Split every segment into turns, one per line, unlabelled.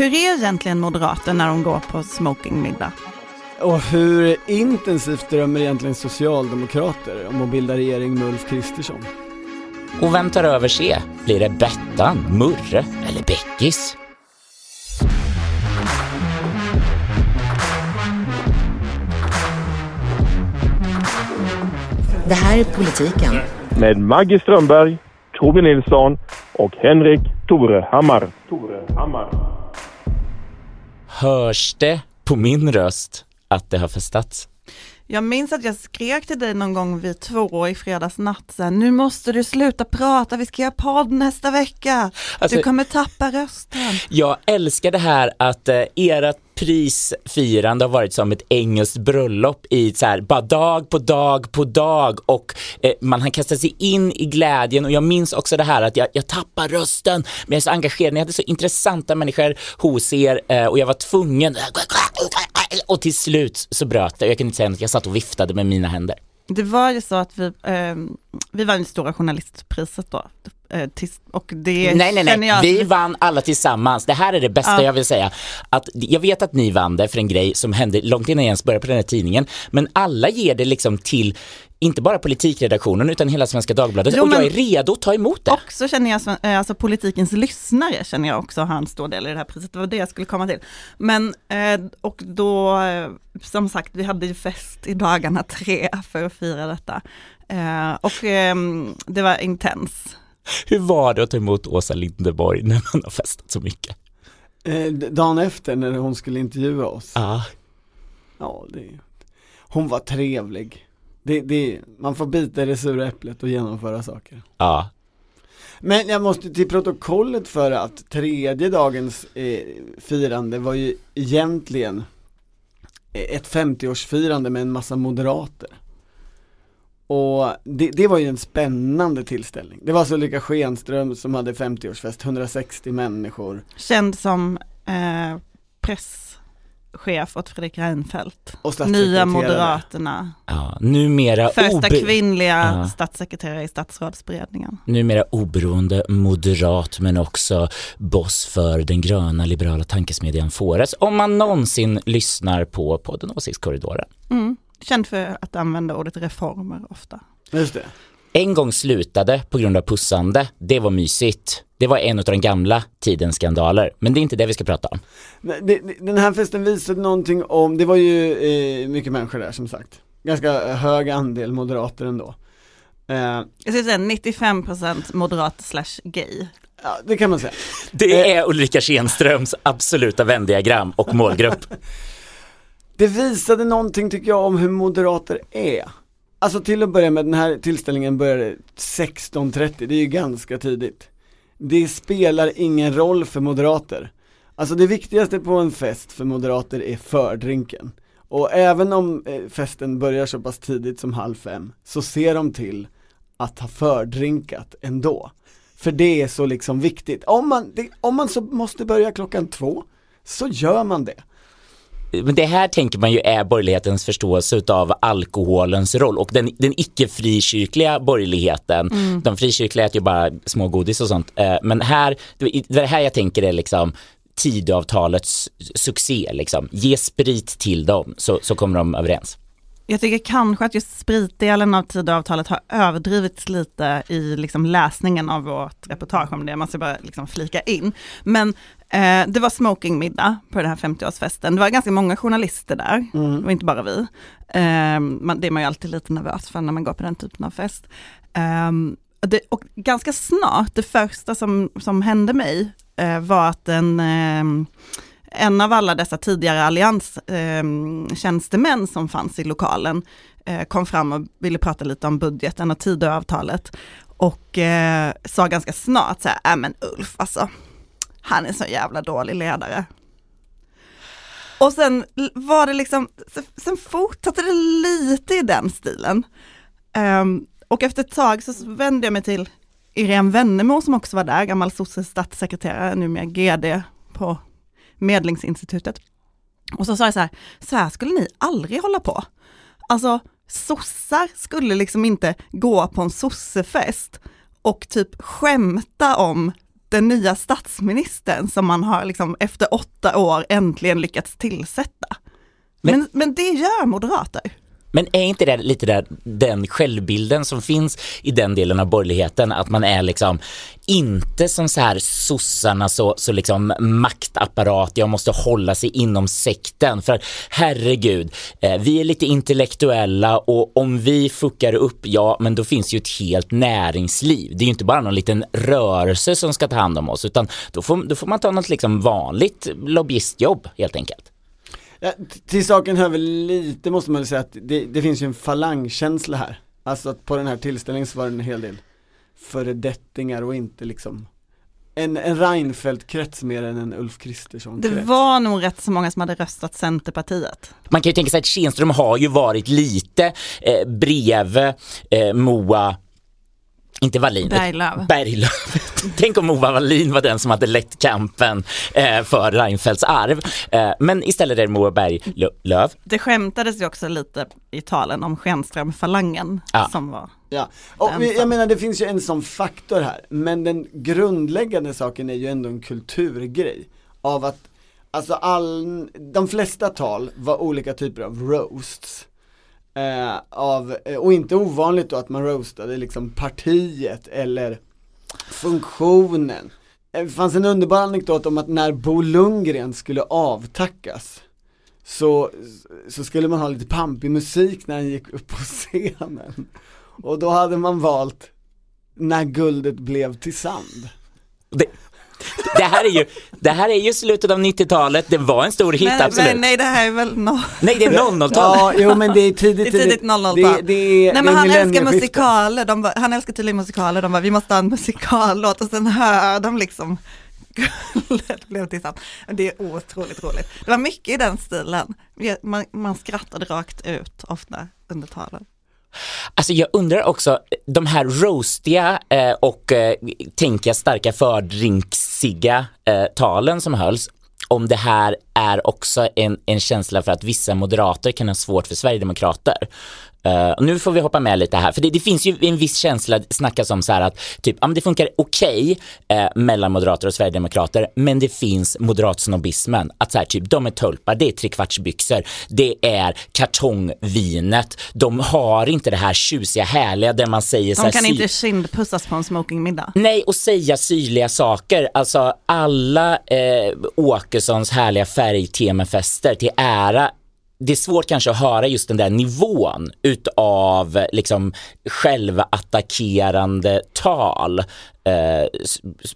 Hur är egentligen moderater när de går på smokingmiddag?
Och hur intensivt drömmer egentligen socialdemokrater om att bilda regering med Ulf Kristersson?
Och vem tar över se? Blir det Bettan, Murre eller Beckis?
Det här är politiken.
Med Maggie Strömberg, Tove Nilsson och Henrik Torehammar. Torehammar.
Hörs det på min röst att det har festats?
Jag minns att jag skrek till dig någon gång vid två i fredags natt, så här, nu måste du sluta prata, vi ska göra podd nästa vecka.
Alltså-
du kommer tappa rösten.
Jag älskar det här att eh, ert prisfirande har varit som ett engelskt bröllop i så här, bara dag på dag på dag och eh, man har kastat sig in i glädjen och jag minns också det här att jag, jag tappar rösten men jag är så engagerad, ni hade så intressanta människor hos er eh, och jag var tvungen och till slut så bröt det. Jag kan inte säga något, jag satt och viftade med mina händer.
Det var ju så att vi, eh, vi vann det stora journalistpriset då. Eh, och det
Nej, nej, nej.
jag
Vi vann alla tillsammans. Det här är det bästa
Ja.
jag vill säga. Att, jag vet att ni vann det för en grej som hände långt innan jag ens började på den här tidningen. Men alla ger det liksom till, inte bara politikredaktionen utan hela Svenska Dagbladet.
Jo,
och jag är redo att ta emot det.
också känner jag, eh, alltså politikens lyssnare känner jag också har en stor del i det här priset, det var det jag skulle komma till. Men, eh, och då, som sagt, vi hade ju fest i dagarna tre för att fira detta. Och ehm, det var intens.
Hur var det att ta emot Åsa Linderborg när man har festat så mycket?
Eh, dagen efter när hon skulle intervjua oss,
Ja.
ja det, hon var trevlig. Det, det, man får bita i det sura äpplet och genomföra saker.
Ja.
Men jag måste till protokollet föra att tredje dagens eh, firande var ju egentligen ett 50-årsfirande med en massa moderater. Och det, det var ju en spännande tillställning. Det var så Ulrika Schenström som hade 50-årsfest, 160 människor.
Känd som eh, presschef åt Fredrik Reinfeldt.
Och.
Nya Moderaterna.
ja. Numera,
Första
obe-
kvinnliga
Ja.
statssekreterare i statsrådsberedningen.
numera oberoende moderat men också boss för den gröna liberala tankesmedjan Fores. Om man någonsin lyssnar på podden Åsiktskorridoren.
Mm. Känd för att använda ordet reformer ofta.
Just det.
en gång slutade på grund av pussande, det var mysigt. Det var en av den gamla tidens skandaler, men det är inte det vi ska prata om.
Den här festen visade någonting om, det var ju eh, mycket människor där som sagt. Ganska hög andel moderater ändå. Eh,
Jag skulle säga 95% moderat slash gay.
ja, det kan man säga.
Det är Ulrika Schenströms absoluta vändiagram och målgrupp.
Det visade någonting tycker jag om hur moderater är. Alltså till att börja med, den här tillställningen började 16.30, det är ju ganska tidigt. Det spelar ingen roll för moderater. Alltså det viktigaste på en fest för moderater är fördrinken. Och även om eh, festen börjar så pass tidigt som halv fem, så ser de till att ha fördrinkat ändå. För det är så liksom viktigt. Om man, det, om man så måste börja klockan två, så gör man det.
Men det här tänker man ju är borgerlighetens förståelse av alkoholens roll och den, den icke-frikyrkliga borgerligheten. De frikyrkliga äter ju bara smågodis och sånt. Eh, Men här, det det här jag tänker är liksom Tidöavtalets succé liksom. Ge sprit till dem så, så kommer de överens.
Jag tycker kanske att just spritdelen av Tidöavtalet har överdrivits lite i liksom läsningen av vårt reportage om det, man ska bara liksom flika in. Men eh, det var smokingmiddag på den här 50-årsfesten, det var ganska många journalister där, det var inte bara vi. Eh, man, det är man ju alltid lite nervös för när man går på den typen av fest. Eh, det, och ganska snart, det första som, som hände mig eh, var att en eh, en av alla dessa tidigare allianstjänstemän som fanns i lokalen eh, kom fram och ville prata lite om budgeten och Tidöavtalet och eh, sa ganska snart så här, äh men Ulf alltså, han är så jävla dålig ledare. Och sen var det liksom, sen- fortsatte det lite i den stilen. Um, och efter ett tag så vände jag mig till Irene Wennemo som också var där, gammal sosse statssekreterare, numera GD på Medlingsinstitutet. Och så sa jag så här, så här skulle ni aldrig hålla på. Alltså sossar skulle liksom inte gå på en sossefest och typ skämta om den nya statsministern som man har liksom efter åtta år äntligen lyckats tillsätta. Men,
Men-
men, det gör moderater.
Men är inte det lite där, den självbilden som finns i den delen av borgerligheten, att man är liksom inte som så här sossarna så, så liksom maktapparat, jag måste hålla sig inom sekten. För herregud, eh, vi är lite intellektuella och om vi fuckar upp, ja men då finns ju ett helt näringsliv. Det är ju inte bara någon liten rörelse som ska ta hand om oss, utan då får, då får man ta något liksom vanligt lobbyistjobb helt enkelt.
Ja, till saken hör väl lite måste man säga att det, det finns ju en falangkänsla här. Alltså att på den här tillställningen så var det en hel del föredettingar och inte liksom en, en Reinfeldt-krets mer än en Ulf
Det
Kristersson-krets.
var nog rätt så många som hade röstat Centerpartiet.
Man kan ju tänka sig att Schenström har ju varit lite eh, bredvid eh, Moa inte Wallin,
Berglöf.
Berglöf. Tänk om Moa Wallin var den som hade lett kampen eh, för Reinfeldts arv. Eh, men istället är det Moa Berglöf.
Det skämtades ju också lite i talen om Schenström-falangen
Ja.
som var
Ja, och jag menar det finns ju en sån faktor här, men den grundläggande saken är ju ändå en kulturgrej. Av att, alltså all, de flesta tal var olika typer av roasts. Eh, av, eh, och inte ovanligt då att man roastade liksom partiet eller funktionen. Eh, det fanns en underbar anekdot om att när Bo Lundgren skulle avtackas så, så skulle man ha lite pampig musik när han gick upp på scenen. Och då hade man valt När guldet blev till sand.
Det, det, här är ju, det här är ju slutet av 90-talet, det var en stor hit
men,
absolut.
men nej det här är väl no...
Nej, det är 00-talet.
Ja, jo men det är tidigt,
Det är tidigt 00-tal.
Det, det är,
Nej
det
men
är
han älskar musikaler, de bara, han älskar tydligen musikaler, de bara vi måste ha en musikallåt och sen hör de liksom Guldet blev till sand. Det är otroligt roligt. Det var mycket i den stilen. Man, man skrattade rakt ut ofta under talen.
Alltså jag undrar också, de här roastiga eh, och eh, tänka starka fördrinksiga eh, talen som hölls, om det här är också en, en känsla för att vissa moderater kan ha svårt för sverigedemokrater. Och nu får vi hoppa med lite här, för det, det finns ju en viss känsla, det snackas om så här att typ, ja, men det funkar okej eh, mellan moderater och sverigedemokrater, men det finns moderatsnobbismen, att så här, typ, de är tulpar, det är trekvartsbyxor, det är kartongvinet, de har inte det här tjusiga härliga där man säger så
De
här,
kan
sy-
inte kindpussas på en smokingmiddag.
Nej, och säga syrliga saker. Alltså alla eh, Åkessons härliga färgtemafester till ära det är svårt kanske att höra just den där nivån utav liksom självattackerande tal eh,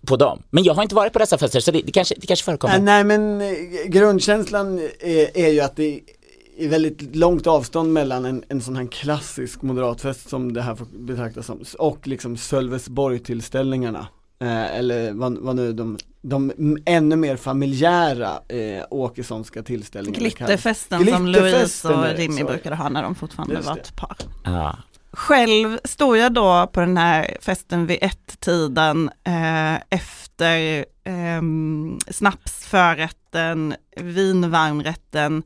på dem. Men jag har inte varit på dessa fester så det, det, kanske, det kanske förekommer.
Eh, nej, men eh, grundkänslan är, är ju att det är väldigt långt avstånd mellan en, en sån här klassisk moderatfest som det här får betraktas som och liksom Sölvesborg-tillställningarna. Eh, eller vad, vad nu de, de ännu mer familjära eh, Åkessonska tillställningarna kallas.
Glitterfesten som Louise
Glitterfesten
och
så.
brukade ha när de fortfarande var ett par.
Ja.
Själv stod jag då på den här festen vid ett-tiden eh, efter eh, snapsförrätten, vinvarmrätten,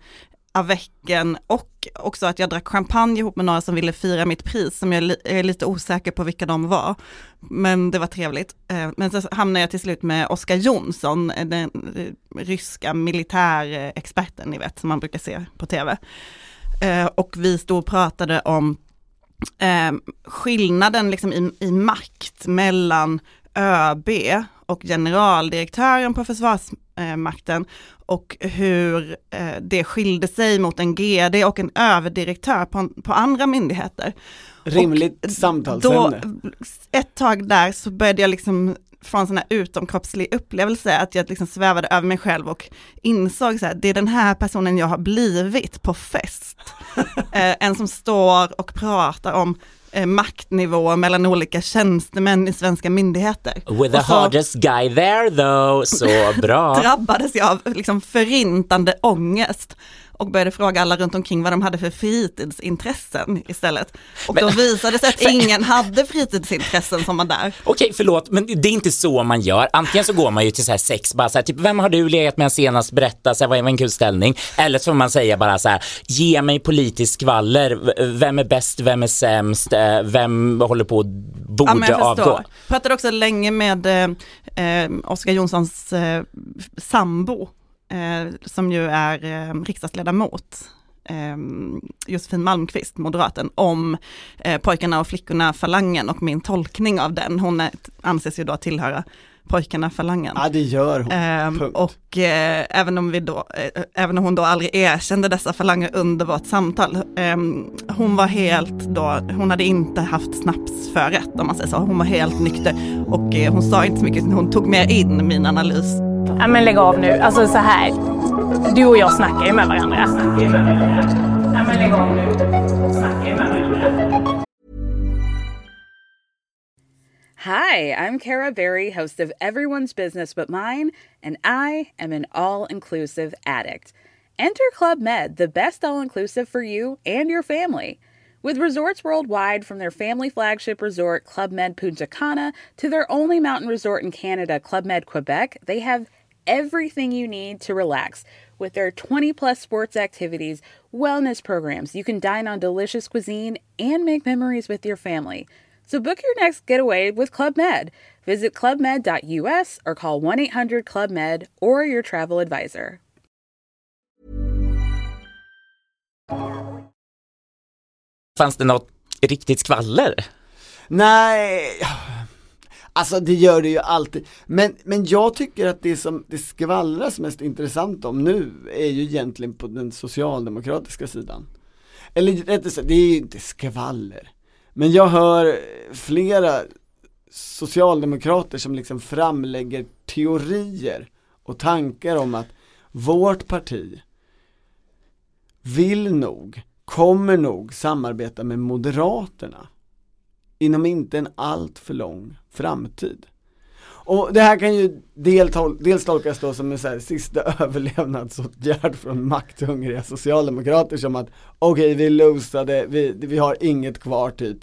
avecen och också att jag drack champagne ihop med några som ville fira mitt pris som jag li- är lite osäker på vilka de var. Men det var trevligt. Eh, men så hamnade jag till slut med Oskar Jonsson, eh, den eh, ryska militärexperten ni vet som man brukar se på tv. Och vi stod och pratade om skillnaden liksom i, i makt mellan ÖB och generaldirektören på Försvarsmakten och hur eh, det skilde sig mot en GD och en överdirektör på, på andra myndigheter.
Rimligt samtalsämne.
ett tag där så började jag liksom få en sån här utomkroppslig upplevelse, att jag liksom svävade över mig själv och insåg så här, det är den här personen jag har blivit på fest. eh, en som står och pratar om eh, maktnivåer mellan olika tjänstemän i svenska myndigheter.
With the hardest guy there though, så bra.
drabbades jag av liksom förintande ångest. Och började fråga alla runt omkring vad de hade för fritidsintressen istället. Och då visade det sig att ingen hade fritidsintressen som var där.
Okej, förlåt, men det är inte så man gör. Antingen så går man ju till så här sex, bara så här, typ, vem har du legat med senast, berätta, så här, vad är en kul ställning? Eller så får man säga bara så här, ge mig politisk skvaller, vem är bäst, vem är sämst, Eh, vem håller på att borde
Ja, men jag
avgå?
förstår. Pratade också länge med eh, eh, Oskar Jonssons eh, sambo, eh, som ju är eh, riksdagsledamot, eh, Josefin Malmqvist, moderaten, om eh, pojkarna och flickorna falangen och min tolkning av den. Hon är, anses ju då tillhöra pojkarna falangen.
Ja det gör hon.
Ehm, och eh, även, om vi då, eh, även om hon då aldrig erkände dessa falanger under vårt samtal, ehm, hon var helt då, hon hade inte haft snapsförrätt om man säger så, hon var helt nykter och eh, hon sa inte så mycket, hon tog mer in min analys.
Ja men lägg av nu. Alltså så här. Du och jag snackar ju med varandra. Ja men lägg av nu.
Hi, I'm Kara Berry, host of Everyone's Business But Mine, and I am an all inclusive addict. Enter Club Med, the best all inclusive for you and your family. With resorts worldwide, from their family flagship resort, Club Med Punta Cana, to their only mountain resort in Canada, Club Med Quebec, they have everything you need to relax. With their 20 plus sports activities, wellness programs, you can dine on delicious cuisine and make memories with your family. So book your next getaway with Club Med. Visit clubmed.us or call 1 800 Club Med or your travel advisor.
Fanns det något riktigt skvaller?
Nej, alltså det gör det ju alltid. Men, men jag tycker att det som det skvallras mest intressant om nu är ju egentligen på den socialdemokratiska sidan. Eller rättare sagt, det är ju inte skvaller. Men jag hör flera socialdemokrater som liksom framlägger teorier och tankar om att vårt parti vill nog, kommer nog samarbeta med Moderaterna inom inte en allt för lång framtid. Och det här kan ju dels tolkas då som en så här sista överlevnadsåtgärd från makthungriga socialdemokrater som att okej vi losade, vi, vi har inget kvar typ.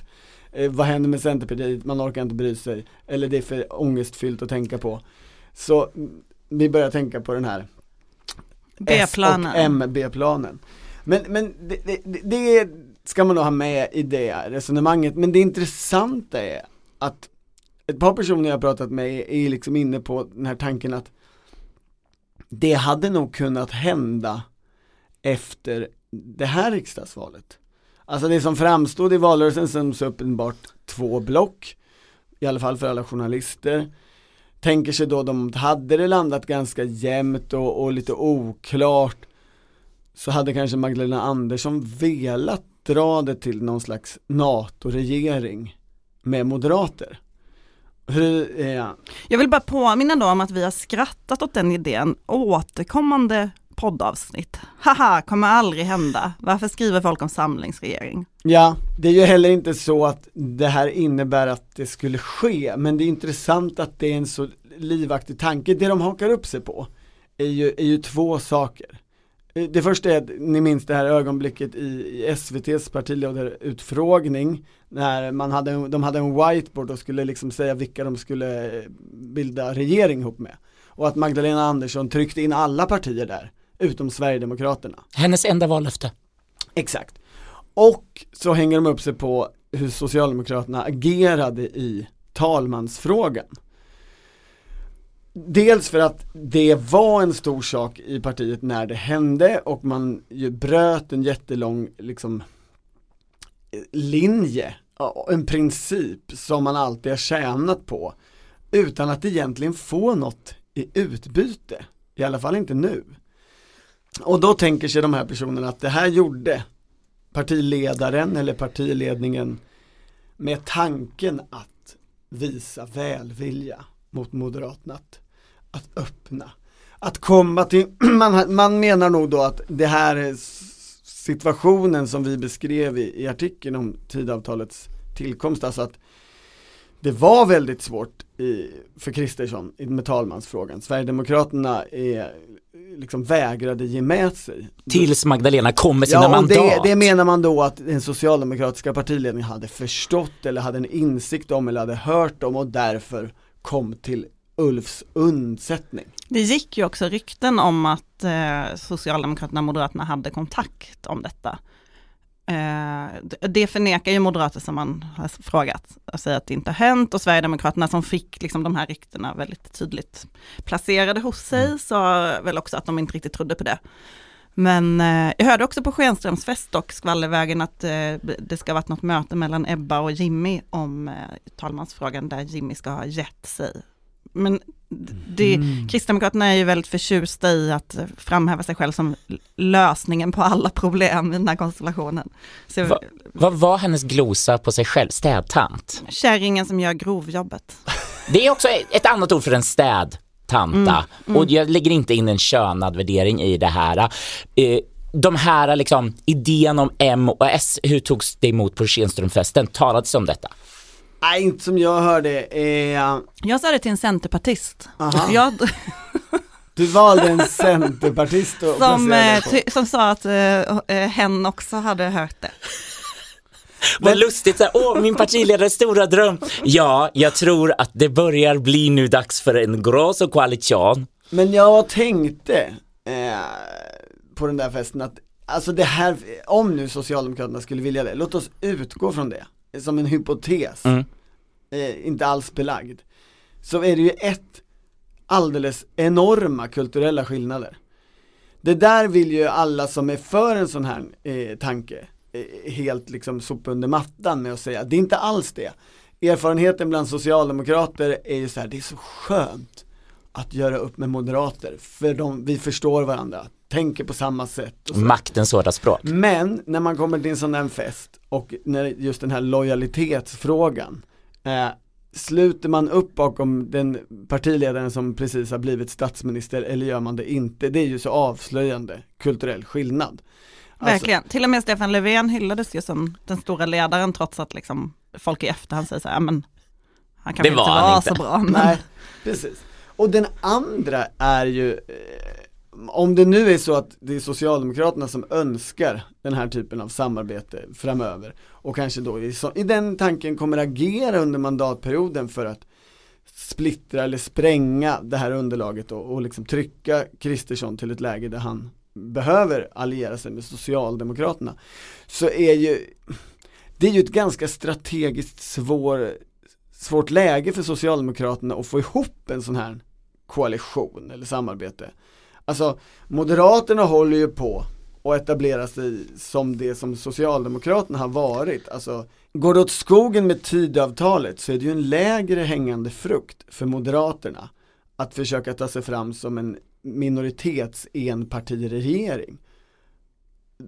Eh, vad händer med Centerpartiet? Man orkar inte bry sig. Eller det är för ångestfyllt att tänka på. Så mm, vi börjar tänka på den här
B-planen.
S och M-B-planen. Men, men det, det, det- det ska man då ha med i det resonemanget. Men det intressanta är att ett par personer jag har pratat med är liksom inne på den här tanken att det hade nog kunnat hända efter det här riksdagsvalet. Alltså det som framstod i valrörelsen som så uppenbart två block, i alla fall för alla journalister, tänker sig då de, hade det landat ganska jämnt och, och lite oklart så hade kanske Magdalena Andersson velat dra det till någon slags NATO-regering med moderater. Hur, ja.
Jag vill bara påminna då om att vi har skrattat åt den idén återkommande poddavsnitt. Haha, kommer aldrig hända. Varför skriver folk om samlingsregering?
ja, det är ju heller inte så att det här innebär att det skulle ske, men det är intressant att det är en så livaktig tanke. Det de hakar upp sig på är ju, är ju två saker. Det första är att ni minns det här ögonblicket i, i SVTs partiledarutfrågning när man hade, en- de hade en whiteboard och skulle liksom säga vilka de skulle eh, bilda regering ihop med. Och att Magdalena Andersson tryckte in alla partier där, utom Sverigedemokraterna.
Hennes enda vallöfte.
Exakt. Och så hänger de upp sig på hur Socialdemokraterna agerade i talmansfrågan. Dels för att det var en stor sak i partiet när det hände och man ju bröt en jättelång liksom linje, en princip som man alltid har tjänat på utan att egentligen få något i utbyte, i alla fall inte nu. Och då tänker sig de här personerna att det här gjorde partiledaren eller partiledningen med tanken att visa välvilja mot Moderaterna, att, att öppna, att komma till, man, man menar nog då att det här situationen som vi beskrev i, i artikeln om tidavtalets tillkomst, alltså att det var väldigt svårt i, för Kristersson i- med talmansfrågan. Sverigedemokraterna är, liksom vägrade ge med sig.
Tills Magdalena kom med sina
Ja,
mandat.
det, det menar man då att den socialdemokratiska partiledningen hade förstått eller hade en insikt om eller hade hört om och därför kom till Ulfs undsättning.
Det gick ju också rykten om att eh, Socialdemokraterna och Moderaterna hade kontakt om detta. Eh, det- förnekar ju moderater som man har frågat och säger att det inte har hänt och Sverigedemokraterna som fick liksom de här ryktena väldigt tydligt placerade hos sig sa väl också att de inte riktigt trodde på det. Men eh, jag hörde också på Schenströms fest och skvallervägen att eh, det ska ha varit något möte mellan Ebba och Jimmy om eh, talmansfrågan där Jimmy ska ha gett sig. Men det, Kristdemokraterna är ju väldigt förtjusta i att framhäva sig själv som lösningen på alla problem i den här konstellationen. Så
Va- Vad var hennes glosa på sig själv? Städtant?
kärringen som gör grovjobbet.
Det är också ett annat ord för en städtanta. Och jag lägger inte in en könad värdering i det här. Eh, De här liksom, idén om M och S, hur togs det emot på Schenströmfesten? Talades det om detta?
Nej, inte som jag hörde, eh,
Jag sa det till en centerpartist.
Aha.
Jag,
du valde en centerpartist och
som, eh, som sa att eh, eh, hen också hade hört det.
Vad lustigt, så här, åh min partiledares stora dröm. Ja, jag tror att det börjar bli nu dags för en gross koalition.
Men jag tänkte eh, på den där festen att, alltså det här, om nu Socialdemokraterna skulle vilja det, låt oss utgå från det, som en hypotes,
Mm.
Eh, inte alls belagd. Så är det ju ett alldeles enorma kulturella skillnader. Det där vill ju alla som är för en sån här eh, tanke eh, helt liksom sopa under mattan med att säga, det är inte alls det. Erfarenheten bland socialdemokrater är ju så här, det är så skönt att göra upp med moderater, för de, vi förstår varandra, tänker på samma sätt. Och så.
Maktens hårda språk.
Men när man kommer till en sån här fest och när just den här lojalitetsfrågan eh, Sluter man upp bakom den partiledaren som precis har blivit statsminister eller gör man det inte? Det är ju så avslöjande kulturell skillnad. Alltså,
Verkligen. Till och med Stefan Löfven hyllades ju som den stora ledaren trots att liksom folk i efterhand säger så här, "Ja, men han kanske
Det var
inte
han
var
inte."
så bra. Men
Nej, precis. Och den andra är ju, eh, om det nu är så att det är Socialdemokraterna som önskar den här typen av samarbete framöver och kanske då i, så, i den tanken kommer agera under mandatperioden för att splittra eller spränga det här underlaget och, och liksom trycka Kristersson till ett läge där han behöver alliera sig med Socialdemokraterna så är ju det är ju ett ganska strategiskt svår, svårt läge för Socialdemokraterna att få ihop en sån här koalition eller samarbete. Alltså Moderaterna håller ju på att etablera sig som det som Socialdemokraterna har varit. Alltså går det åt skogen med Tidöavtalet så är det ju en lägre hängande frukt för Moderaterna att försöka ta sig fram som en minoritets enpartiregering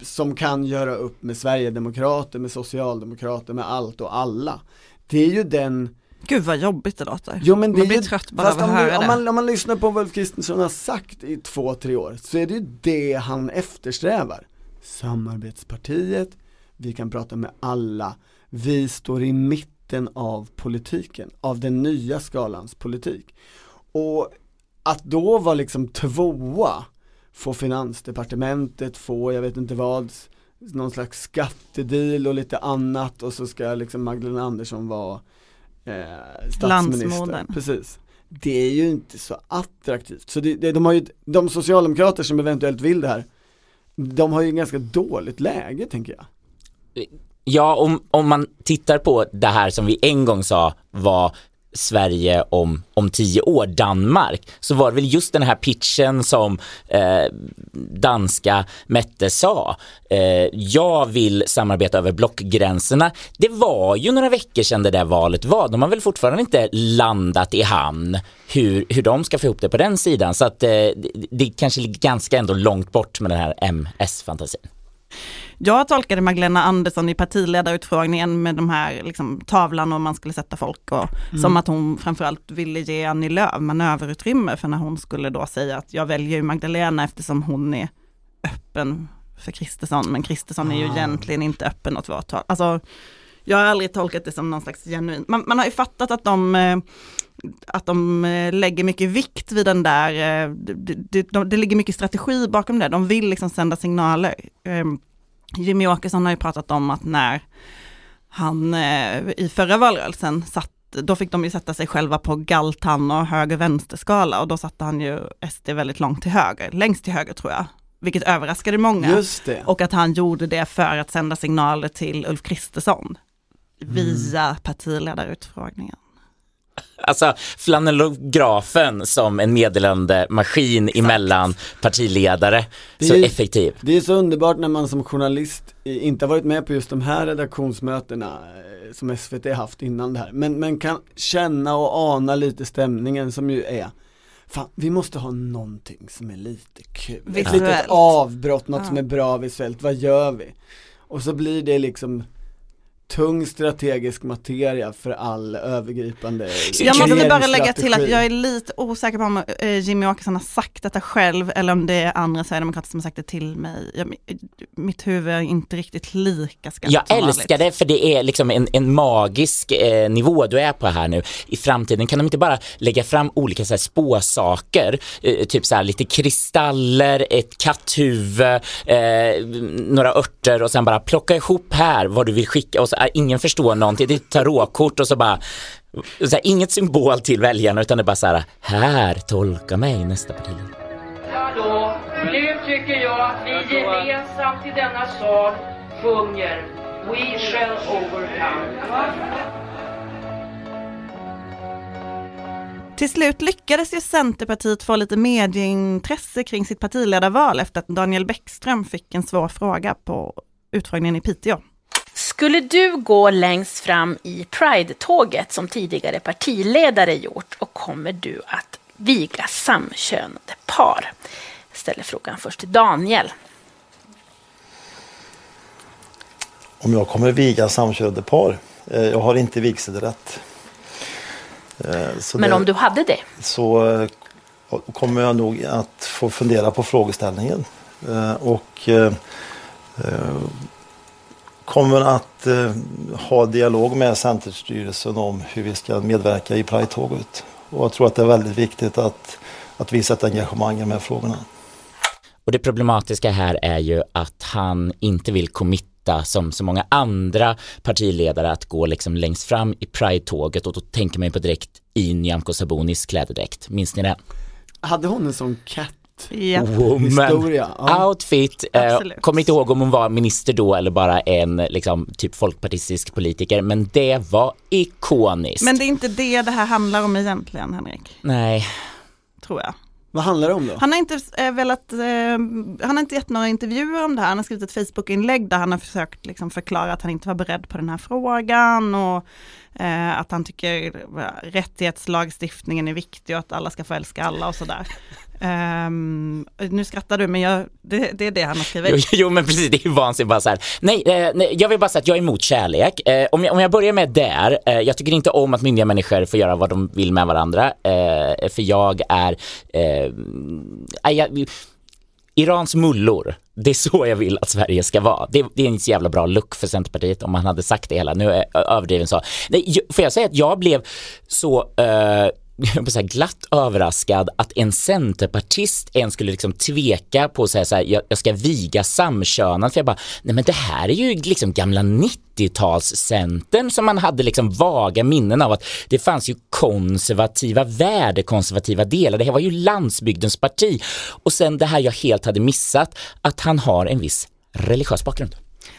som kan göra upp med Sverigedemokrater, med Socialdemokrater, med allt och alla. Det är ju den
Gud vad jobbigt det låter.
Jo men det
Man blir
ju,
trött bara av att
om,
höra
du, om,
det.
man, om man lyssnar på vad Ulf Kristersson har sagt i två, tre år så är det ju det han eftersträvar. Samarbetspartiet, vi kan prata med alla, vi står i mitten av politiken, av den nya skalans politik. Och att då vara liksom tvåa, få finansdepartementet, få jag vet inte vad, någon slags skattedeal och lite annat och så ska liksom Magdalena Andersson vara eh, statsminister. Precis. Det är ju inte så attraktivt. Så det, det, de har ju, de socialdemokrater som eventuellt vill det här, de har ju ganska dåligt läge tänker jag.
Ja, om, om man tittar på det här som vi en gång sa var Sverige om, om tio år, Danmark, så var det väl just den här pitchen som eh, danska Mette sa. Eh, jag vill samarbeta över blockgränserna. Det var ju några veckor sedan det där valet var. De har väl fortfarande inte landat i hamn hur, hur de ska få ihop det på den sidan. Så att eh, det, det kanske ligger ganska ändå långt bort med den här MS-fantasin.
Jag tolkade Magdalena Andersson i partiledarutfrågningen med de här liksom, tavlan och man skulle sätta folk och som att hon framförallt ville ge Annie Lööf manöverutrymme för när hon skulle då säga att jag väljer Magdalena eftersom hon är öppen för Kristersson men Kristersson är ju egentligen inte öppen åt vårt håll. Alltså, Jag har aldrig tolkat det som någon slags genuin, man, man har ju fattat att de eh, att de eh, lägger mycket vikt vid den där, eh, det, det, de, det ligger mycket strategi bakom det, de vill liksom sända signaler. Jimmy Åkesson har ju pratat om att när han eh, i förra valrörelsen satt då fick de ju sätta sig själva på galtan och höger-vänster-skala och då satte han ju SD väldigt långt till höger, längst till höger tror jag, vilket överraskade många.
Just det.
Och att han gjorde det för att sända signaler till Ulf Kristersson via partiledarutfrågningen.
Alltså flanellografen som en meddelande maskin emellan partiledare.
Det
Så
är-
effektiv.
Det är så underbart när man som journalist i- inte har varit med på just de här redaktionsmötena eh, som SVT haft innan det här, men, men kan känna och ana lite stämningen som ju är Fan, vi måste ha någonting som är lite kul, ett
Visuellt.
litet avbrott, något
Ja.
som är bra visuellt, vad gör vi? Och så blir det liksom tung strategisk materia för all övergripande
Jag måste bara lägga till att jag är lite osäker på om eh, Jimmy Åkesson har sagt detta själv eller om det är andra sverigedemokrater som har sagt det till mig. Jag, mitt huvud är inte riktigt lika skarpt
Jag älskar det för det är liksom en, en magisk eh, nivå du är på här nu. I framtiden kan de inte bara lägga fram olika så här, spåsaker, eh, typ så här, lite kristaller, ett katthuvud, eh, några örter och sen bara plocka ihop här vad du vill skicka och så, eh, ingen förstår någonting. Det är ett tarotkort och så bara så här, inget symbol till väljarna utan det är bara så här, här, tolka mig nästa partiledare.
Hallå, nu tycker jag att vi gemensamt i denna sal sjunger We shall overcome.
Till slut lyckades ju Centerpartiet få lite medieintresse kring sitt partiledarval efter att Daniel Bäckström fick en svår fråga på utfrågningen i Piteå.
Skulle du gå längst fram i Pride-tåget som tidigare partiledare gjort och kommer du att viga samkönade par? Jag ställer frågan först till Daniel.
Om jag kommer viga samkönade par. Eh, Jag har inte vigselrätt. Eh, Så,
Men
det,
om du hade det?
så eh, kommer jag nog att få fundera på frågeställningen. Och kommer att eh, ha dialog med Centerstyrelsen om hur vi ska medverka i Pride-tåget. Och jag tror att det är väldigt viktigt att, att visa ett engagemang i de här frågorna.
Och det problematiska här är ju att han inte vill committa som så många andra partiledare att gå liksom längst fram i Pride-tåget och då tänker man ju på direkt i Nyamko Sabunis klädedräkt. Minns ni det?
Hade hon en sån cat
Ja.
Woman
historia? Ja.
outfit. Eh, kommer inte ihåg om hon var minister då eller bara en liksom typ folkpartistisk politiker men det var ikoniskt.
Men det är inte det det här handlar om egentligen, Henrik,
Nej,
tror jag.
Vad handlar det om då?
Han har inte eh, velat, eh, han har inte gett några intervjuer om det här. Han har skrivit ett Facebook-inlägg där han har försökt liksom förklara att han inte var beredd på den här frågan och eh, att han tycker eh, rättighetslagstiftningen är viktig och att alla ska få älska alla och sådär. Um, nu skrattar du men jag, det, det är det han har skrivit.
Jo, jo men precis, det är ju vansinnigt bara så här. Nej, eh, nej, jag vill bara säga att jag är emot kärlek. Eh, om, jag, om jag börjar med där, eh, jag tycker inte om att myndiga människor får göra vad de vill med varandra. Eh, för jag är, eh, jag, Irans mullor, det är så jag vill att Sverige ska vara. Det, det är en så jävla bra look för Centerpartiet om man hade sagt det hela. Nu är jag överdriven så. Nej, får jag säga att jag blev så eh, jag glatt överraskad att en centerpartist ens skulle liksom tveka på att säga så här, jag, jag ska viga samkönad. För jag bara, nej men det här är ju liksom gamla 90-talscentern som man hade liksom vaga minnen av att det fanns ju konservativa, värdekonservativa delar, det här var ju landsbygdens parti. Och sen det här jag helt hade missat, att han har en viss religiös bakgrund.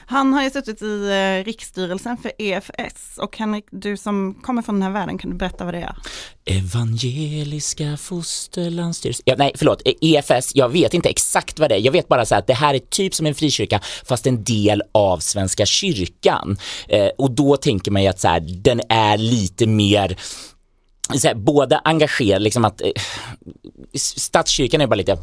Han har ju suttit i eh, riksstyrelsen för EFS och Henrik, du som kommer från den här världen, kan du berätta vad det är?
Evangeliska fosterlandsstyrelsen. Ja, nej, förlåt. EFS, jag vet inte exakt vad det är. Jag vet bara så här att det här är typ som en frikyrka fast en del av Svenska kyrkan. Eh, och då tänker man ju att så här, den är lite mer så här, både engagerad, liksom att eh, statskyrkan är bara lite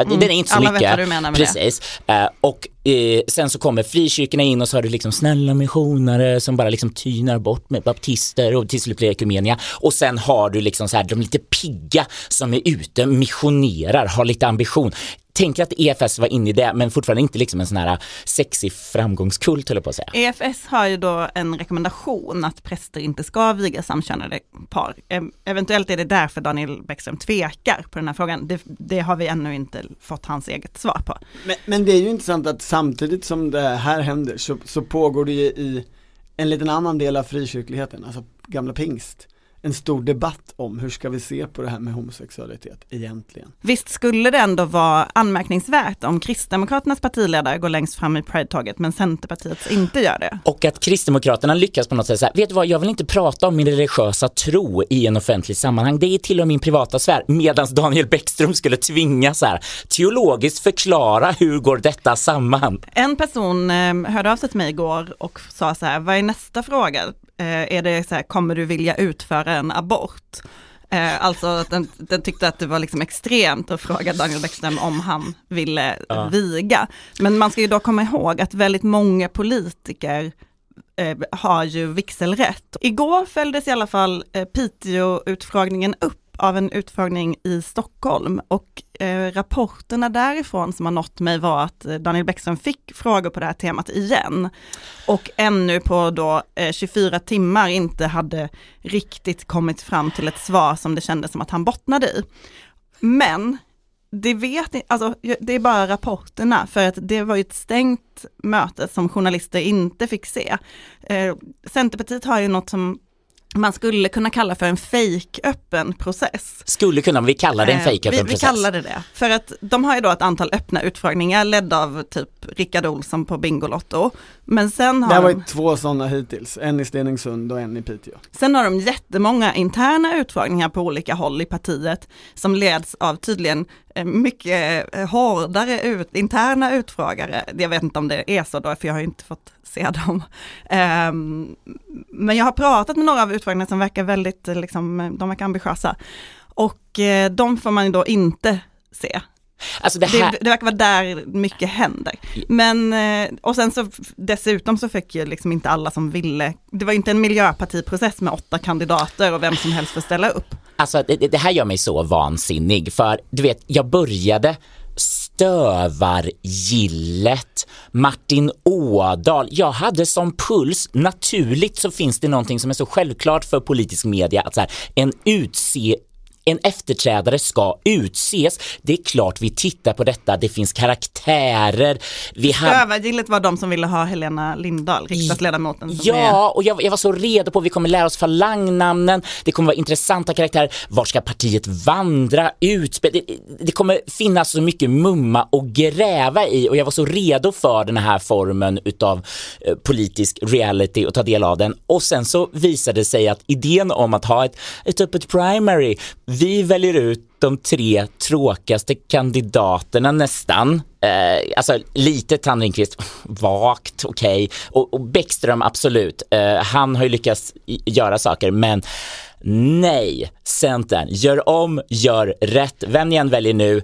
eh, den är inte så
alla vet
mycket.
vad du menar med det.
Precis. Eh, och eh, sen så kommer frikyrkorna in och så har du liksom snälla missionare som bara liksom tynar bort med baptister och till slut blir det ekumenia. Och sen har du liksom så här de lite pigga som är ute, missionerar, har lite ambition. Tänker att EFS var inne i det, men fortfarande inte liksom en sån här sexig framgångskult höll jag på att säga.
EFS har ju då en rekommendation att präster inte ska viga samkönade par. Ev- Eventuellt är det därför Daniel Bäckström tvekar på den här frågan. Det, det har vi ännu inte fått hans eget svar på.
Men, men det är ju intressant att samtidigt som det här händer så, så pågår det ju i en liten annan del av frikyrkligheten, alltså gamla pingst, en stor debatt om hur ska vi se på det här med homosexualitet egentligen.
Visst skulle det ändå vara anmärkningsvärt om Kristdemokraternas partiledare går längst fram i Pride-tåget men Centerpartiet inte gör det.
Och att Kristdemokraterna lyckas på något sätt säga, vet du vad, jag vill inte prata om min religiösa tro i en offentlig sammanhang, det är till och med min privata sfär, medan Daniel Bäckström skulle tvingas så här, teologiskt förklara hur går detta samman?
En person eh, hörde av sig till mig igår och sa så här, vad är nästa fråga? Eh, är det så här, kommer du vilja utföra en abort? Eh, alltså att den, den tyckte att det var liksom extremt att fråga Daniel Bäckström om han ville
Ja.
viga. Men man ska ju då komma ihåg att väldigt många politiker eh, har ju vigselrätt. Igår följdes i alla fall eh, Piteå-utfrågningen upp av en utfrågning i Stockholm och eh, rapporterna därifrån som har nått mig var att eh, Daniel Bäckström fick frågor på det här temat igen och ännu på då eh, 24 timmar inte hade riktigt kommit fram till ett svar som det kändes som att han bottnade i. Men det vet inte, alltså det är bara rapporterna för att det var ju ett stängt möte som journalister inte fick se. Eh, Centerpartiet har ju något som man skulle kunna kalla för en fake-öppen process.
Skulle kunna, vi kallar det en
Eh,
fake
vi,
öppen
vi
process.
kallar det det. För att de har ju då ett antal öppna utfrågningar ledda av typ Rickard Olsson på Bingolotto. Men sen
Det
har,
har
de,
varit två sådana hittills, en i Stenungsund och en i Piteå.
sen har de jättemånga interna utfrågningar på olika håll i partiet som leds av tydligen mycket eh, hårdare ut, interna utfrågare. Jag vet inte om det är så då, för jag har inte fått se dem. Ehm, men jag har pratat med några av utfrågningarna som verkar väldigt, eh, liksom, de verkar ambitiösa. Och eh, de får man då inte se.
Alltså det här,
Det, det verkar vara där mycket händer. Men, eh, och sen så dessutom så fick ju liksom inte alla som ville, det var inte en miljöpartiprocess med åtta kandidater och vem som helst får ställa upp.
Alltså det, det här gör mig så vansinnig för du vet, jag började Stövargillet, Martin Ådahl. Jag hade som puls, naturligt så finns det någonting som är så självklart för politisk media att så här, en utse en efterträdare ska utses. Det är klart vi tittar på detta, det finns karaktärer. Vi
var de som ville ha Helena Lindahl, riksdagsledamoten. Som är,
Ja, och jag, jag var så redo på, vi kommer lära oss falangnamnen, det kommer vara intressanta karaktärer, var ska partiet vandra, utspel, det, det kommer finnas så mycket mumma och gräva i och jag var så redo för den här formen utav eh, politisk reality och ta del av den. Och sen så visade det sig att idén om att ha ett, ett öppet primary, vi väljer ut de tre tråkigaste kandidaterna nästan. Eh, alltså lite Tandringqvist, vagt, okej. Och, och Bäckström absolut, eh, han har ju lyckats göra saker men nej, Centern, gör om, gör rätt, vem ni än väljer nu,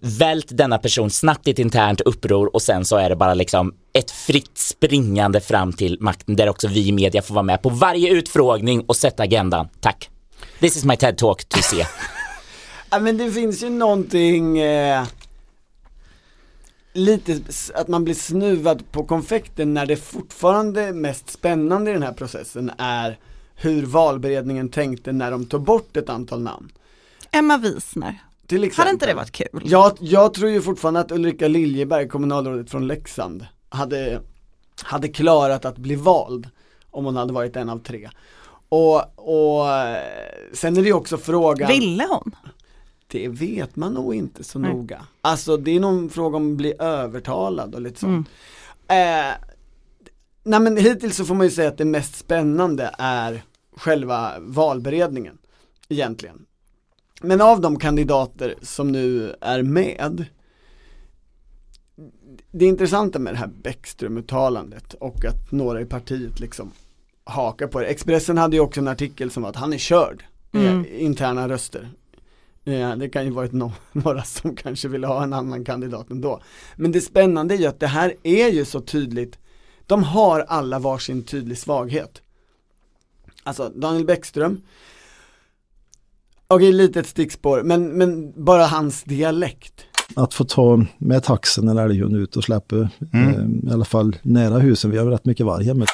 vält denna person snabbt i ett internt uppror och sen så är det bara liksom ett fritt springande fram till makten där också vi i media får vara med på varje utfrågning och sätta agendan. Tack. This is my TED talk to se.
Ja men det finns ju någonting eh, Lite att man blir snuvad på konfekten när det fortfarande mest spännande i den här processen är hur valberedningen tänkte när de tog bort ett antal namn.
Emma
Till exempel.
hade inte det varit kul?
Jag, jag tror ju fortfarande att Ulrika Liljeberg, kommunalrådet från Leksand, hade, hade klarat att bli vald om hon hade varit en av tre. Och, och sen är det ju också frågan
Ville hon?
Det vet man nog inte så
Nej.
noga. Alltså det är någon fråga om att bli övertalad och lite sånt.
Mm.
Eh, nej men hittills så får man ju säga att det mest spännande är själva valberedningen egentligen. Men av de kandidater som nu är med Det intressanta med det här Bäckström-uttalandet och att några i partiet liksom hakar på det. Expressen hade ju också en artikel som var att han är körd med
Mm.
interna röster. Ja, det kan ju varit no några som kanske ville ha en annan kandidat ändå. Men det spännande är ju att det här är ju så tydligt, de har alla varsin tydlig svaghet. Alltså Daniel Bäckström, okej lite ett stickspår, men, men bara hans dialekt
Att få ta med taxen eller älghund ut och släppa, eh, i alla fall nära husen. Vi har rätt mycket varg hemma.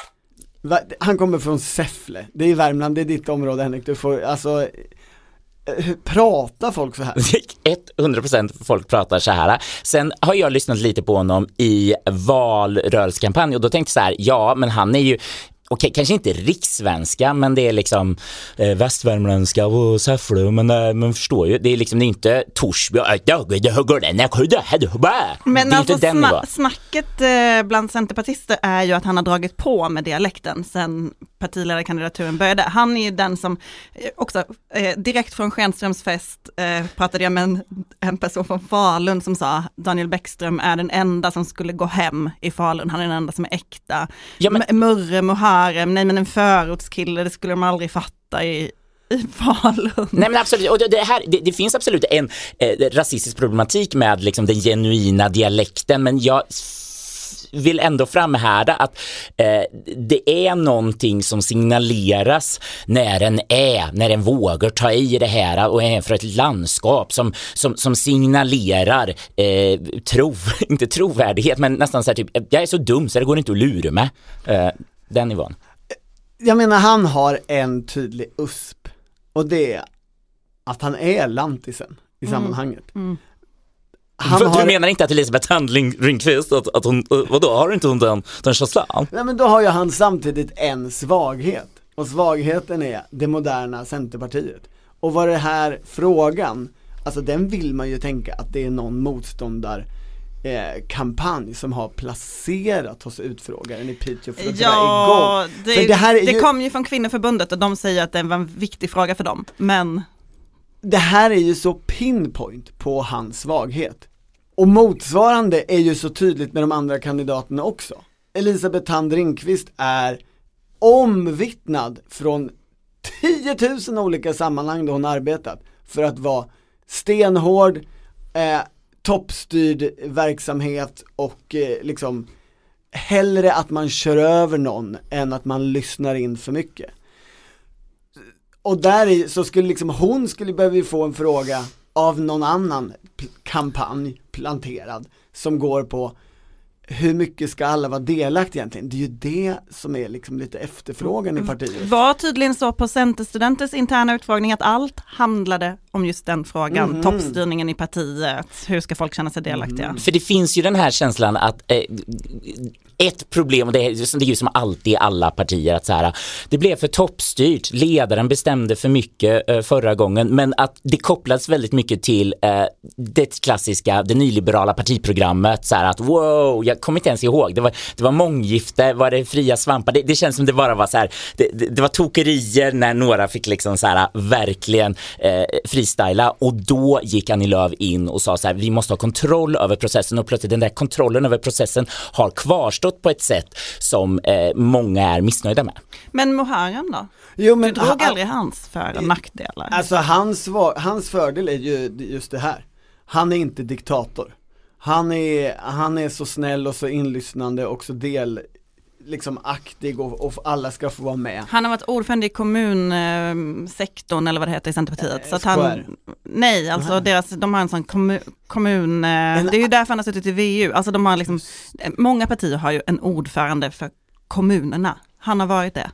Han kommer från Säffle, det är i Värmland, det är ditt område Henrik, du får, alltså eh, pratar folk så här?
100% folk pratar så här. Sen har jag lyssnat lite på honom i valrörelsekampanj och då tänkte jag så här, ja men han är ju Okej, kanske inte rikssvenska, men det är liksom eh, västvärmländska och Säffle, men eh, man förstår ju, det är liksom det är inte Torsby,
Men alltså sna- snacket eh, bland centerpartister är ju att han har dragit på med dialekten sen partiledarkandidaturen började. Han är ju den som, eh, också eh, direkt från Schenströms fest eh, pratade jag med en, en person från Falun som sa Daniel Bäckström är den enda som skulle gå hem i Falun, han är den enda som är äkta.
Ja, men-
Murre, Muharrem, eh, nej men en förortskille, det skulle de aldrig fatta i, i Falun.
Nej men absolut, och det, det, här, det, det finns absolut en eh, rasistisk problematik med liksom den genuina dialekten men jag vill ändå framhärda att eh, det är någonting som signaleras när en är, när en vågar ta i det här och är för ett landskap som, som, som signalerar eh, tro, inte trovärdighet men nästan så här typ, jag är så dum så det går inte att lura mig. Eh, den nivån.
Jag menar han har en tydlig USP och det är att han är lantisen i sammanhanget. Han
För,
har,
Du menar inte att Elisabeth Handling Ringqvist, att, att hon, eh, vadå, har inte hon den, den känslan?
nej men då har ju han samtidigt en svaghet och svagheten är det moderna Centerpartiet. Och vad det här frågan, alltså den vill man ju tänka att det är någon motståndar eh, kampanj som har placerat hos utfrågaren i Piteå för att dra
Ja,
igång.
det,
För det här
det
ju,
kom ju från kvinnoförbundet och de säger att det var en viktig fråga för dem. Men
det här är ju så pinpoint på hans svaghet. Och motsvarande är ju så tydligt med de andra kandidaterna också. Elisabeth Thand Ringqvist är omvittnad från 10 000 olika sammanhang där hon arbetat för att vara stenhård, eh, toppstyrd verksamhet och eh, liksom hellre att man kör över någon än att man lyssnar in för mycket. Och där i, så skulle liksom hon skulle behöva få en fråga av någon annan kampanj planterad som går på hur mycket ska alla vara delaktiga egentligen? Det är ju det som är liksom lite efterfrågan i partiet.
var tydligen så på Centerstudenters interna utfrågning att allt handlade om just den frågan.
Mhm.
Toppstyrningen i partiet, hur ska folk känna sig delaktiga?
För det finns ju den här känslan att eh, ett problem, och det är, det är ju som alltid i alla partier, att så här, det blev för toppstyrt, ledaren bestämde för mycket eh, förra gången, men att det kopplades väldigt mycket till eh, det klassiska, det nyliberala partiprogrammet, så här att wow, jag kommer inte ens ihåg, det var, det var månggifte, var det fria svampar, det, det känns som det bara var så här, det, det, det var tokerier när några fick liksom så här verkligen eh, freestyla och då gick Annie Lööf in och sa så här, vi måste ha kontroll över processen och plötsligt den där kontrollen över processen har kvarstått på ett sätt som eh, många är missnöjda med.
Men Muharrem då?
Jo
Du
men
drog
han-
aldrig hans för och nackdelar.
Alltså hans, hans fördel är ju just det här. Han är inte diktator. Han är, han är så snäll och så inlyssnande och så del, liksom aktig och, och alla ska få vara med.
Han har varit ordförande i kommunsektorn eller vad det heter i Centerpartiet. så att han, nej, alltså deras, de har en sån kommu, kommun, eh, det är ju därför han har suttit i VU. Alltså de har liksom, många partier har ju en ordförande för kommunerna. Han har varit det.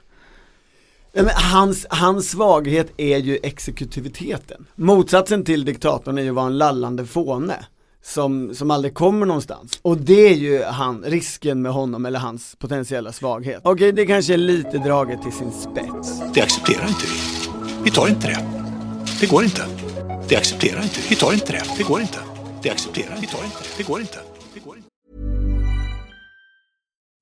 Men hans, hans svaghet är ju exekutiviteten. Motsatsen till diktatorn är ju att vara en lallande fåne. Som, som aldrig kommer någonstans. Och det är ju han, risken med honom eller hans potentiella svaghet. Okej, det kanske är lite draget till sin spets.
Det accepterar inte vi. Vi tar inte det. Det går inte. Det accepterar inte vi. Vi tar inte det. Det går inte. Det accepterar vi. vi tar inte det. Det går inte.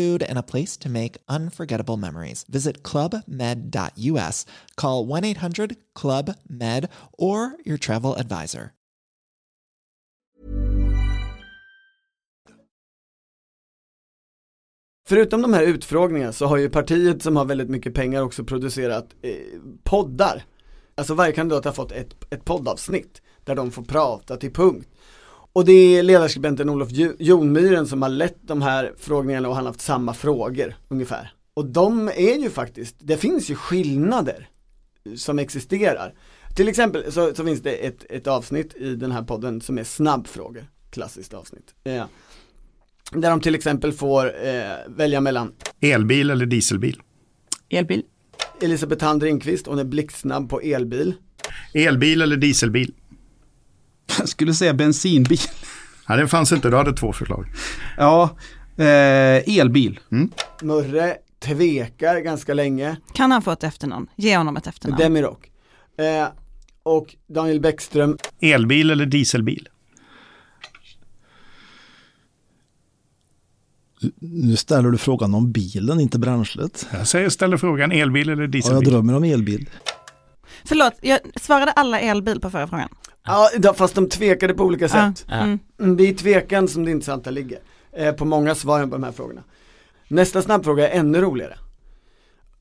food and a place to make unforgettable memories. Visit clubmed.us, call 1 800 Club Med, or your travel advisor.
Förutom de här utfrågningarna så har ju partiet som har väldigt mycket pengar också producerat eh, poddar. Alltså varje kandidat har fått ett, ett poddavsnitt där de får prata till punkt och det är ledarskribenten Olof Jo- Jonmyren som har lett de här frågningarna och han har haft samma frågor ungefär. Och de är ju faktiskt, det finns ju skillnader som existerar. Till exempel så, så finns det ett, ett avsnitt i den här podden som är snabbfrågor, klassiskt avsnitt. Eh, där de till exempel får eh, välja mellan
Elbil eller dieselbil?
Elbil.
Elisabeth Hand Ringqvist, hon är blixtsnabb på elbil.
Elbil eller dieselbil?
Jag skulle säga bensinbil.
Ja, det fanns inte, du hade två förslag.
Ja, eh, elbil.
Murre tvekar ganska länge.
Kan han få ett efternamn? Ge honom ett efternamn.
Demirok. Eh, och Daniel Bäckström.
Elbil eller dieselbil?
Nu ställer du frågan om bilen, inte bränslet.
Jag säger, ställer frågan elbil eller
Ja, jag
dieselbil?
drömmer om elbil.
Förlåt, jag svarade alla elbil på förra frågan.
Ja, fast de tvekade på olika sätt.
Ja, mm.
Mm, Det är i tvekan som det intressanta ligger. Eh, på många svaren på de här frågorna. Nästa snabbfråga är ännu roligare.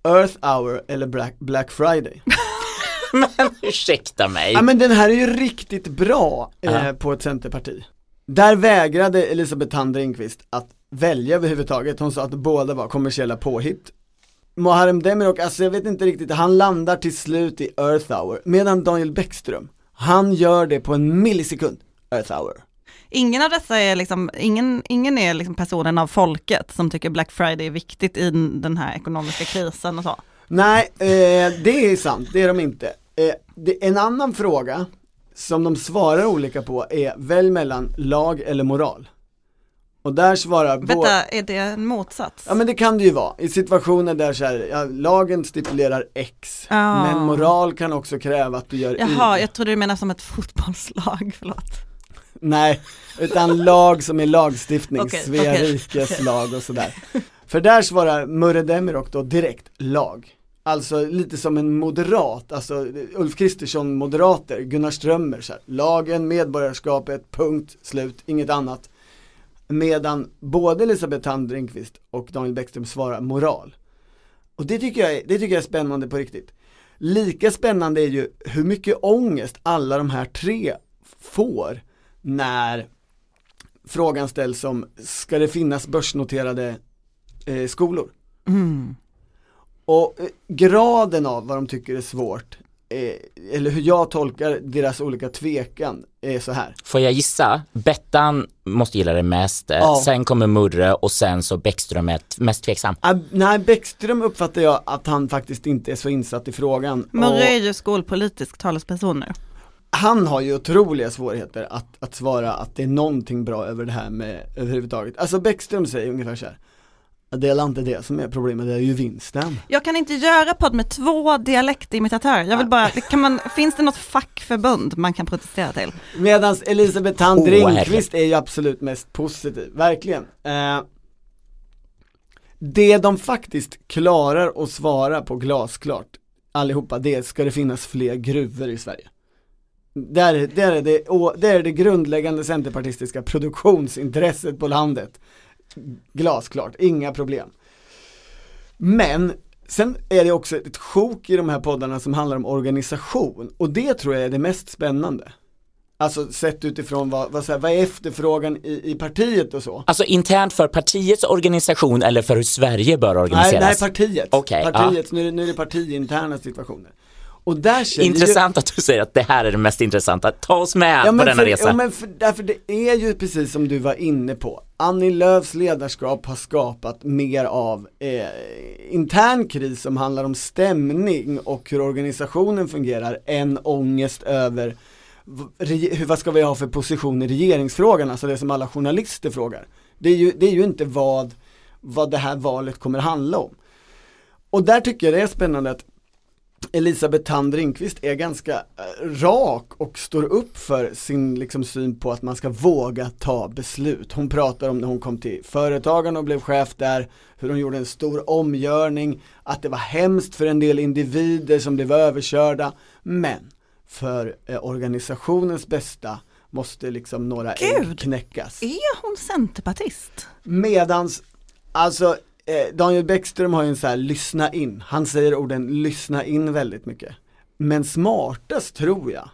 Earth hour eller Black, Black Friday?
Ursäkta mig.
Ja men den här är ju riktigt bra eh,
Ja.
på ett centerparti. Där vägrade Elisabeth Thand Ringqvist att välja överhuvudtaget, hon sa att båda var kommersiella påhitt. Muharrem Demirok, alltså jag vet inte riktigt, han landar till slut i Earth hour, medan Daniel Bäckström, han gör det på en millisekund, Earth hour.
Ingen av dessa är liksom, ingen, ingen är liksom personen av folket som tycker Black Friday är viktigt i den här ekonomiska krisen och så.
Nej, eh, det är sant, det är de inte. Eh, det, en annan fråga som de svarar olika på är, välj mellan lag eller moral. Och där svarar
Vänta, är det en motsats?
Ja men det kan det ju vara, i situationer där så här, ja, lagen stipulerar X,
Ja.
men moral kan också kräva att du gör
Jaha,
Y.
jag trodde du menade som ett fotbollslag, förlåt.
Nej, utan lag som är lagstiftning,
Okej,
Svea
okej.
rikes lag och sådär. För där svarar Murre Demirok då direkt lag. Alltså lite som en moderat, alltså Ulf Kristersson moderater, Gunnar Strömmer så här. lagen, medborgarskapet, punkt, slut, inget annat. Medan både Elisabeth Thand Ringqvist och Daniel Bäckström svarar moral. Och det tycker, jag är, det tycker jag är spännande på riktigt. Lika spännande är ju hur mycket ångest alla de här tre får när frågan ställs om, ska det finnas börsnoterade eh, skolor?
Mm.
Och eh, graden av vad de tycker är svårt, eh, eller hur jag tolkar deras olika tvekan, är så här.
Får jag gissa? Bettan måste gilla det mest, eh,
Ja.
sen kommer Murre och sen så Bäckström är mest tveksam.
Ah, nej, Bäckström uppfattar jag att han faktiskt inte är så insatt i frågan.
Murre
Och-
är ju skolpolitisk talesperson nu.
han har ju otroliga svårigheter att, att svara att det är någonting bra över det här med överhuvudtaget. Alltså Bäckström säger ungefär så här. "Ja, Det är inte det som är problemet, det är ju vinsten.
Jag kan inte göra podd med två dialektimitatörer. Jag vill bara, kan man, finns det något fackförbund man kan protestera till?
Medan Elisabeth Thand
Åh,
Ringqvist är ju absolut mest positiv, verkligen. Eh, det de faktiskt klarar att svara på glasklart, allihopa, det ska det finnas fler gruvor i Sverige? Där, där, är det, och där är det grundläggande centerpartistiska produktionsintresset på landet. Glasklart, inga problem. Men sen är det också ett sjok i de här poddarna som handlar om organisation och det tror jag är det mest spännande. Alltså sett utifrån vad, vad, så här, vad är efterfrågan i, i partiet och så.
Alltså internt för partiets organisation eller för hur Sverige bör
Nej,
organiseras?
nej partiet.
Okej, ja.
partiet nu, är det- nu är det partiinterna situationer. Och där
Intressant att du säger att det här är det mest intressanta. Ta oss med på denna
för,
resa.
Ja men för, därför det är ju precis som du var inne på, Annie Lööfs ledarskap har skapat mer av eh, intern kris som handlar om stämning och hur organisationen fungerar än ångest över vad ska vi ha för position i regeringsfrågan, alltså det som alla journalister frågar. Det är ju, det är ju inte vad, vad det här valet kommer handla om. Och där tycker jag det är spännande att Elisabeth Thand Ringqvist är ganska eh, rak och står upp för sin liksom, syn på att man ska våga ta beslut. Hon pratar om när hon kom till företagen och blev chef där, hur hon gjorde en stor omgörning, att det var hemskt för en del individer som blev överkörda, men för eh, organisationens bästa måste liksom några ägg
Gud.
knäckas.
Är hon centerpartist?
Medans, alltså eh, Daniel Bäckström har ju en så här lyssna in, han säger orden lyssna in väldigt mycket. Men smartast tror jag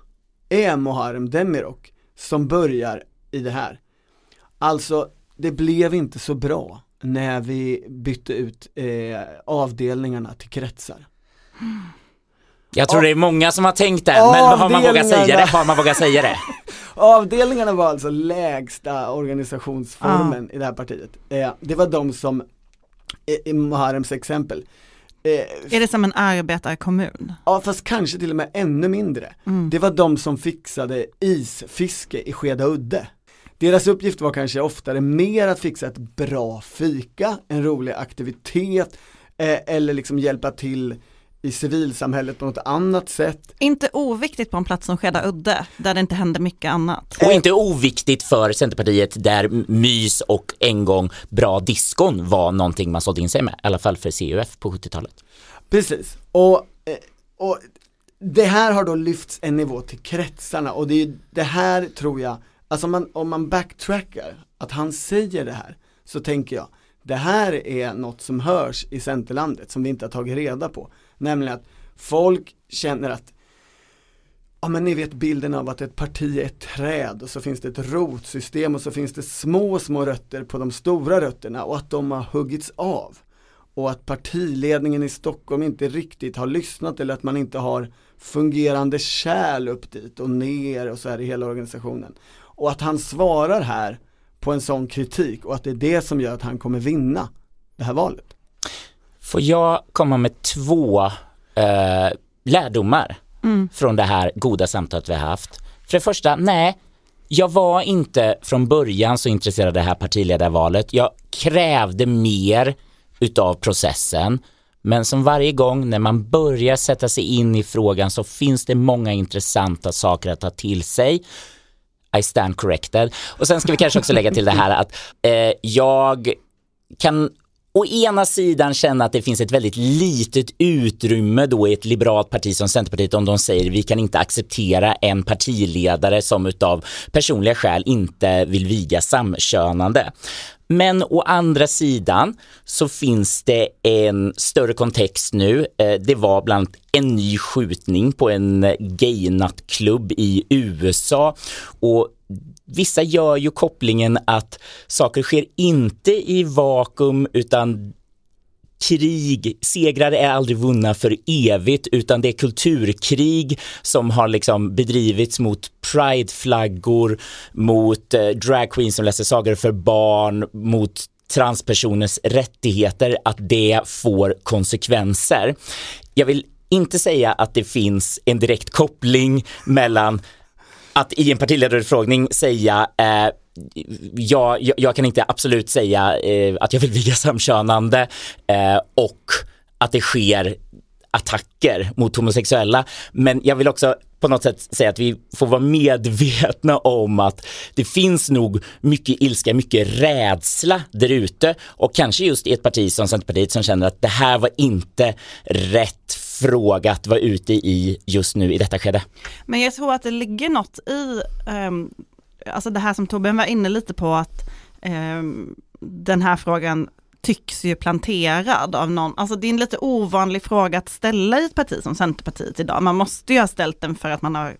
är Muharrem Demirok som börjar i det här. Alltså, det blev inte så bra när vi bytte ut eh, avdelningarna till kretsar.
Jag tror det är många som har tänkt det, men har man vågat säga det? Har man vågat säga det?
Avdelningarna var alltså lägsta organisationsformen i det här partiet. Eh, det var de som, i, Muharrems exempel, eh,
Är det som en arbetarkommun?
Ja fast kanske till och med ännu mindre.
Mm.
Det var de som fixade isfiske i Skeda udde. Deras uppgift var kanske oftare mer att fixa ett bra fika, en rolig aktivitet eh, eller liksom hjälpa till i civilsamhället på något annat sätt.
Inte oviktigt på en plats som Skeda udde, där det inte hände mycket annat.
Och inte oviktigt för Centerpartiet där mys och en gång bra diskon var någonting man sålde in sig med, i alla fall för CUF på 70-talet.
Precis, och, eh, och det här har då lyfts en nivå till kretsarna och det är det här tror jag, alltså om man, om man backtrackar, att han säger det här, så tänker jag, det här är något som hörs i Centerlandet som vi inte har tagit reda på. Nämligen att folk känner att Ja men ni vet bilden av att ett parti är ett träd och så finns det ett rotsystem och så finns det små, små rötter på de stora rötterna och att de har huggits av. Och att partiledningen i Stockholm inte riktigt har lyssnat eller att man inte har fungerande kärl upp dit och ner och så här i hela organisationen. Och att han svarar här på en sån kritik och att det är det som gör att han kommer vinna det här valet.
Får jag komma med två eh, lärdomar
Mm.
från det här goda samtalet vi har haft? För det första, nej, jag var inte från början så intresserad av det här partiledarvalet. Jag krävde mer utav processen. Men som varje gång när man börjar sätta sig in i frågan så finns det många intressanta saker att ta till sig. I stand corrected. Och sen ska vi kanske också lägga till det här att eh, jag kan å ena sidan känna att det finns ett väldigt litet utrymme då i ett liberalt parti som Centerpartiet om de säger vi kan inte acceptera en partiledare som utav personliga skäl inte vill viga samkönande. Men å andra sidan så finns det en större kontext nu. Eh, det var bland annat en ny skjutning på en gaynattklubb i USA och vissa gör ju kopplingen att saker sker inte i vakuum utan krig, segrar är aldrig vunna för evigt utan det är kulturkrig som har liksom bedrivits mot prideflaggor, mot eh, dragqueens som läser sagor för barn, mot transpersoners rättigheter, att det får konsekvenser. Jag vill inte säga att det finns en direkt koppling mellan att i en partiledarutfrågning säga eh, jag, jag, jag kan inte absolut säga eh, att jag vill viga samkönande eh, och att det sker attacker mot homosexuella. Men jag vill också på något sätt säga att vi får vara medvetna om att det finns nog mycket ilska, mycket rädsla där ute och kanske just i ett parti som Centerpartiet som känner att det här var inte rätt frågat, var vara ute i just nu i detta skede.
Men jag tror att det ligger något i, um, alltså det här som Torben var inne lite på att um, den här frågan tycks ju planterad av någon, alltså det är en lite ovanlig fråga att ställa i ett parti som Centerpartiet idag. Man måste ju ha ställt den för att man har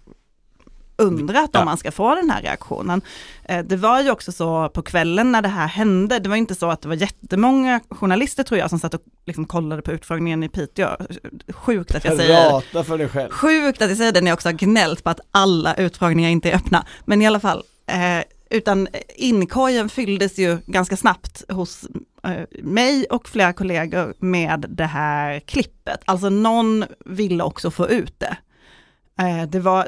undrat
Ja.
om man ska få den här reaktionen. Eh, Det var ju också så på kvällen när det här hände, det var inte så att det var jättemånga journalister tror jag som satt och liksom kollade på utfrågningen i Piteå. Sjukt att jag säger
Rata för dig själv.
Sjukt att jag säger det när jag också har gnällt på att alla utfrågningar inte är öppna. Men i alla fall, eh, utan inkorgen fylldes ju ganska snabbt hos eh, mig och flera kollegor med det här klippet. Alltså någon ville också få ut det. Eh, det var,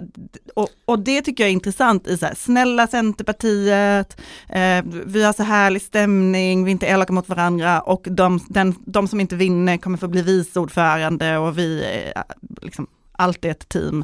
och, och det tycker jag är intressant i så här, snälla Centerpartiet, eh, vi har så härlig stämning, vi är inte elaka mot varandra och de, den, de som inte vinner kommer få bli vice ordförande och vi, är, eh, liksom, allt är ett team.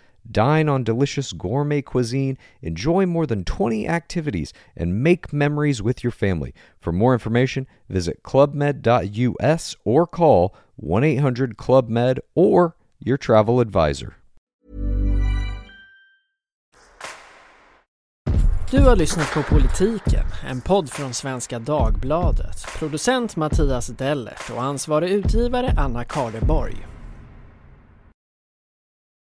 Dine on delicious gourmet cuisine, enjoy more than 20 activities, and make memories with your family. For more information, visit clubmed.us or call 1 800 Club Med or your travel advisor.
Du har lyssnat på Politiken, en podd från Svenska Dagbladet. Producent Mattias Dellert och ansvarig utgivare Anna Kardeborg.